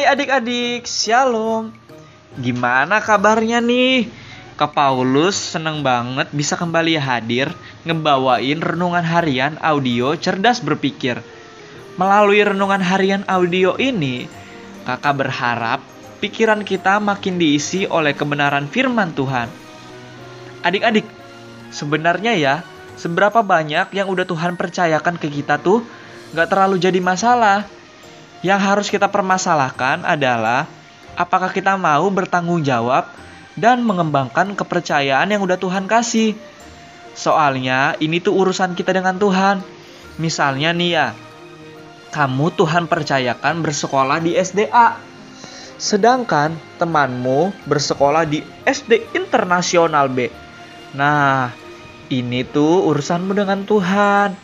Hai adik-adik, Shalom. Gimana kabarnya nih? Kak Paulus seneng banget bisa kembali hadir ngebawain renungan harian audio cerdas berpikir. Melalui renungan harian audio ini, kakak berharap pikiran kita makin diisi oleh kebenaran firman Tuhan. Adik-adik, sebenarnya ya, seberapa banyak yang udah Tuhan percayakan ke kita tuh gak terlalu jadi masalah. Yang harus kita permasalahkan adalah apakah kita mau bertanggung jawab dan mengembangkan kepercayaan yang udah Tuhan kasih. Soalnya ini tuh urusan kita dengan Tuhan. Misalnya nih ya, kamu Tuhan percayakan bersekolah di SDA. Sedangkan temanmu bersekolah di SD Internasional B. Nah, ini tuh urusanmu dengan Tuhan.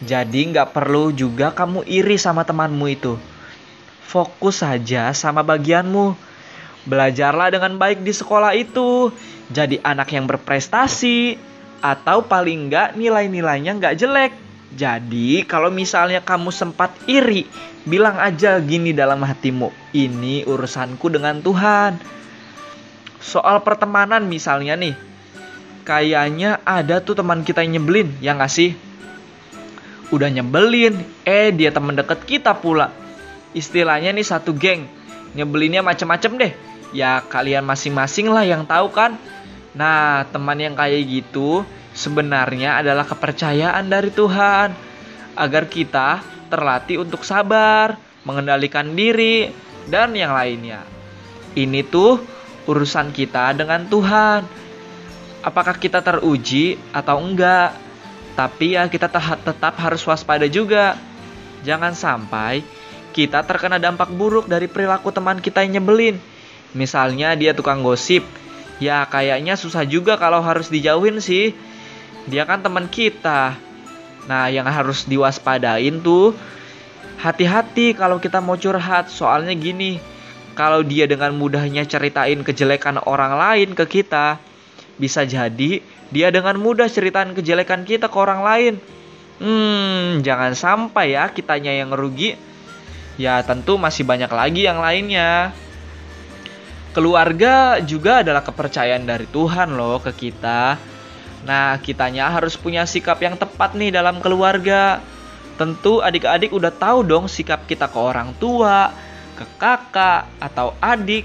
Jadi nggak perlu juga kamu iri sama temanmu itu. Fokus saja sama bagianmu. Belajarlah dengan baik di sekolah itu. Jadi anak yang berprestasi. Atau paling nggak nilai-nilainya nggak jelek. Jadi kalau misalnya kamu sempat iri, bilang aja gini dalam hatimu. Ini urusanku dengan Tuhan. Soal pertemanan misalnya nih. Kayaknya ada tuh teman kita yang nyebelin, ya nggak sih? Udah nyebelin, eh dia temen deket kita pula. Istilahnya nih satu geng, nyebelinnya macem-macem deh. Ya kalian masing-masing lah yang tahu kan. Nah teman yang kayak gitu sebenarnya adalah kepercayaan dari Tuhan agar kita terlatih untuk sabar, mengendalikan diri, dan yang lainnya. Ini tuh urusan kita dengan Tuhan. Apakah kita teruji atau enggak? Tapi ya kita tetap harus waspada juga. Jangan sampai kita terkena dampak buruk dari perilaku teman kita yang nyebelin. Misalnya dia tukang gosip. Ya kayaknya susah juga kalau harus dijauhin sih. Dia kan teman kita. Nah yang harus diwaspadain tuh hati-hati kalau kita mau curhat. Soalnya gini, kalau dia dengan mudahnya ceritain kejelekan orang lain ke kita, bisa jadi dia dengan mudah ceritain kejelekan kita ke orang lain. Hmm, jangan sampai ya kitanya yang rugi. Ya tentu masih banyak lagi yang lainnya. Keluarga juga adalah kepercayaan dari Tuhan loh ke kita. Nah, kitanya harus punya sikap yang tepat nih dalam keluarga. Tentu adik-adik udah tahu dong sikap kita ke orang tua, ke kakak, atau adik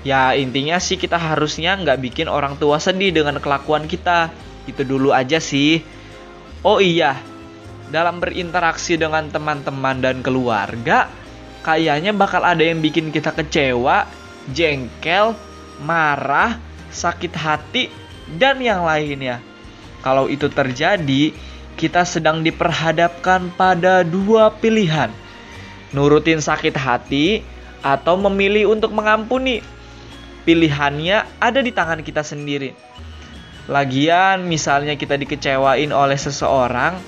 Ya intinya sih kita harusnya nggak bikin orang tua sedih dengan kelakuan kita. Itu dulu aja sih. Oh iya, dalam berinteraksi dengan teman-teman dan keluarga, kayaknya bakal ada yang bikin kita kecewa, jengkel, marah, sakit hati, dan yang lainnya. Kalau itu terjadi, kita sedang diperhadapkan pada dua pilihan. Nurutin sakit hati atau memilih untuk mengampuni pilihannya ada di tangan kita sendiri. Lagian misalnya kita dikecewain oleh seseorang,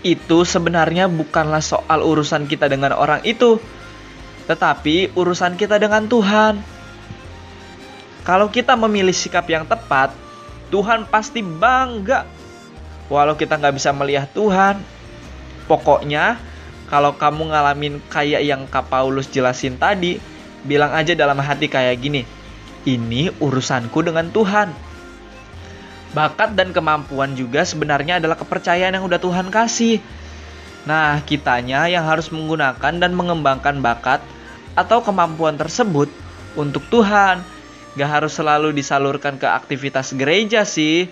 itu sebenarnya bukanlah soal urusan kita dengan orang itu, tetapi urusan kita dengan Tuhan. Kalau kita memilih sikap yang tepat, Tuhan pasti bangga. Walau kita nggak bisa melihat Tuhan, pokoknya kalau kamu ngalamin kayak yang Kak Paulus jelasin tadi, bilang aja dalam hati kayak gini, ini urusanku dengan Tuhan. Bakat dan kemampuan juga sebenarnya adalah kepercayaan yang udah Tuhan kasih. Nah, kitanya yang harus menggunakan dan mengembangkan bakat atau kemampuan tersebut untuk Tuhan. Gak harus selalu disalurkan ke aktivitas gereja sih.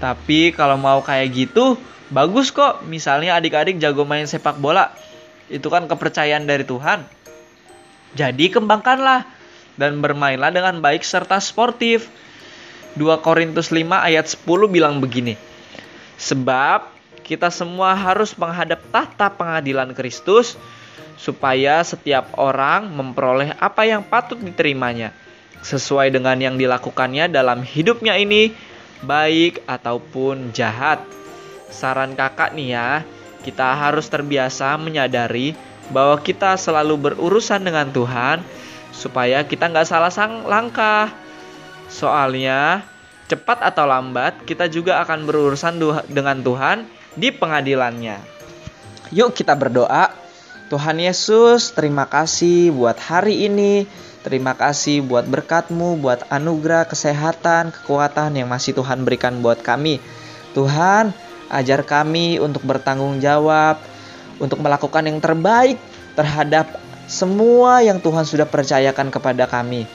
Tapi kalau mau kayak gitu, bagus kok. Misalnya adik-adik jago main sepak bola. Itu kan kepercayaan dari Tuhan. Jadi kembangkanlah dan bermainlah dengan baik serta sportif. 2 Korintus 5 ayat 10 bilang begini. Sebab kita semua harus menghadap tahta pengadilan Kristus supaya setiap orang memperoleh apa yang patut diterimanya sesuai dengan yang dilakukannya dalam hidupnya ini baik ataupun jahat. Saran kakak nih ya, kita harus terbiasa menyadari bahwa kita selalu berurusan dengan Tuhan supaya kita nggak salah sang langkah. Soalnya cepat atau lambat kita juga akan berurusan dengan Tuhan di pengadilannya. Yuk kita berdoa. Tuhan Yesus, terima kasih buat hari ini. Terima kasih buat berkatmu, buat anugerah, kesehatan, kekuatan yang masih Tuhan berikan buat kami. Tuhan, ajar kami untuk bertanggung jawab, untuk melakukan yang terbaik terhadap semua yang Tuhan sudah percayakan kepada kami.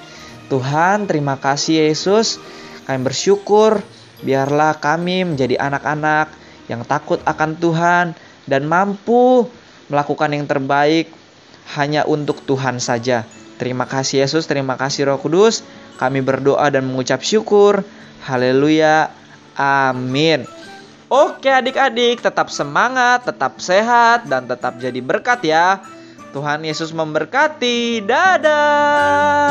Tuhan, terima kasih Yesus. Kami bersyukur, biarlah kami menjadi anak-anak yang takut akan Tuhan dan mampu melakukan yang terbaik hanya untuk Tuhan saja. Terima kasih Yesus, terima kasih Roh Kudus. Kami berdoa dan mengucap syukur. Haleluya. Amin. Oke adik-adik, tetap semangat, tetap sehat, dan tetap jadi berkat ya. Tuhan Yesus memberkati. Dadah.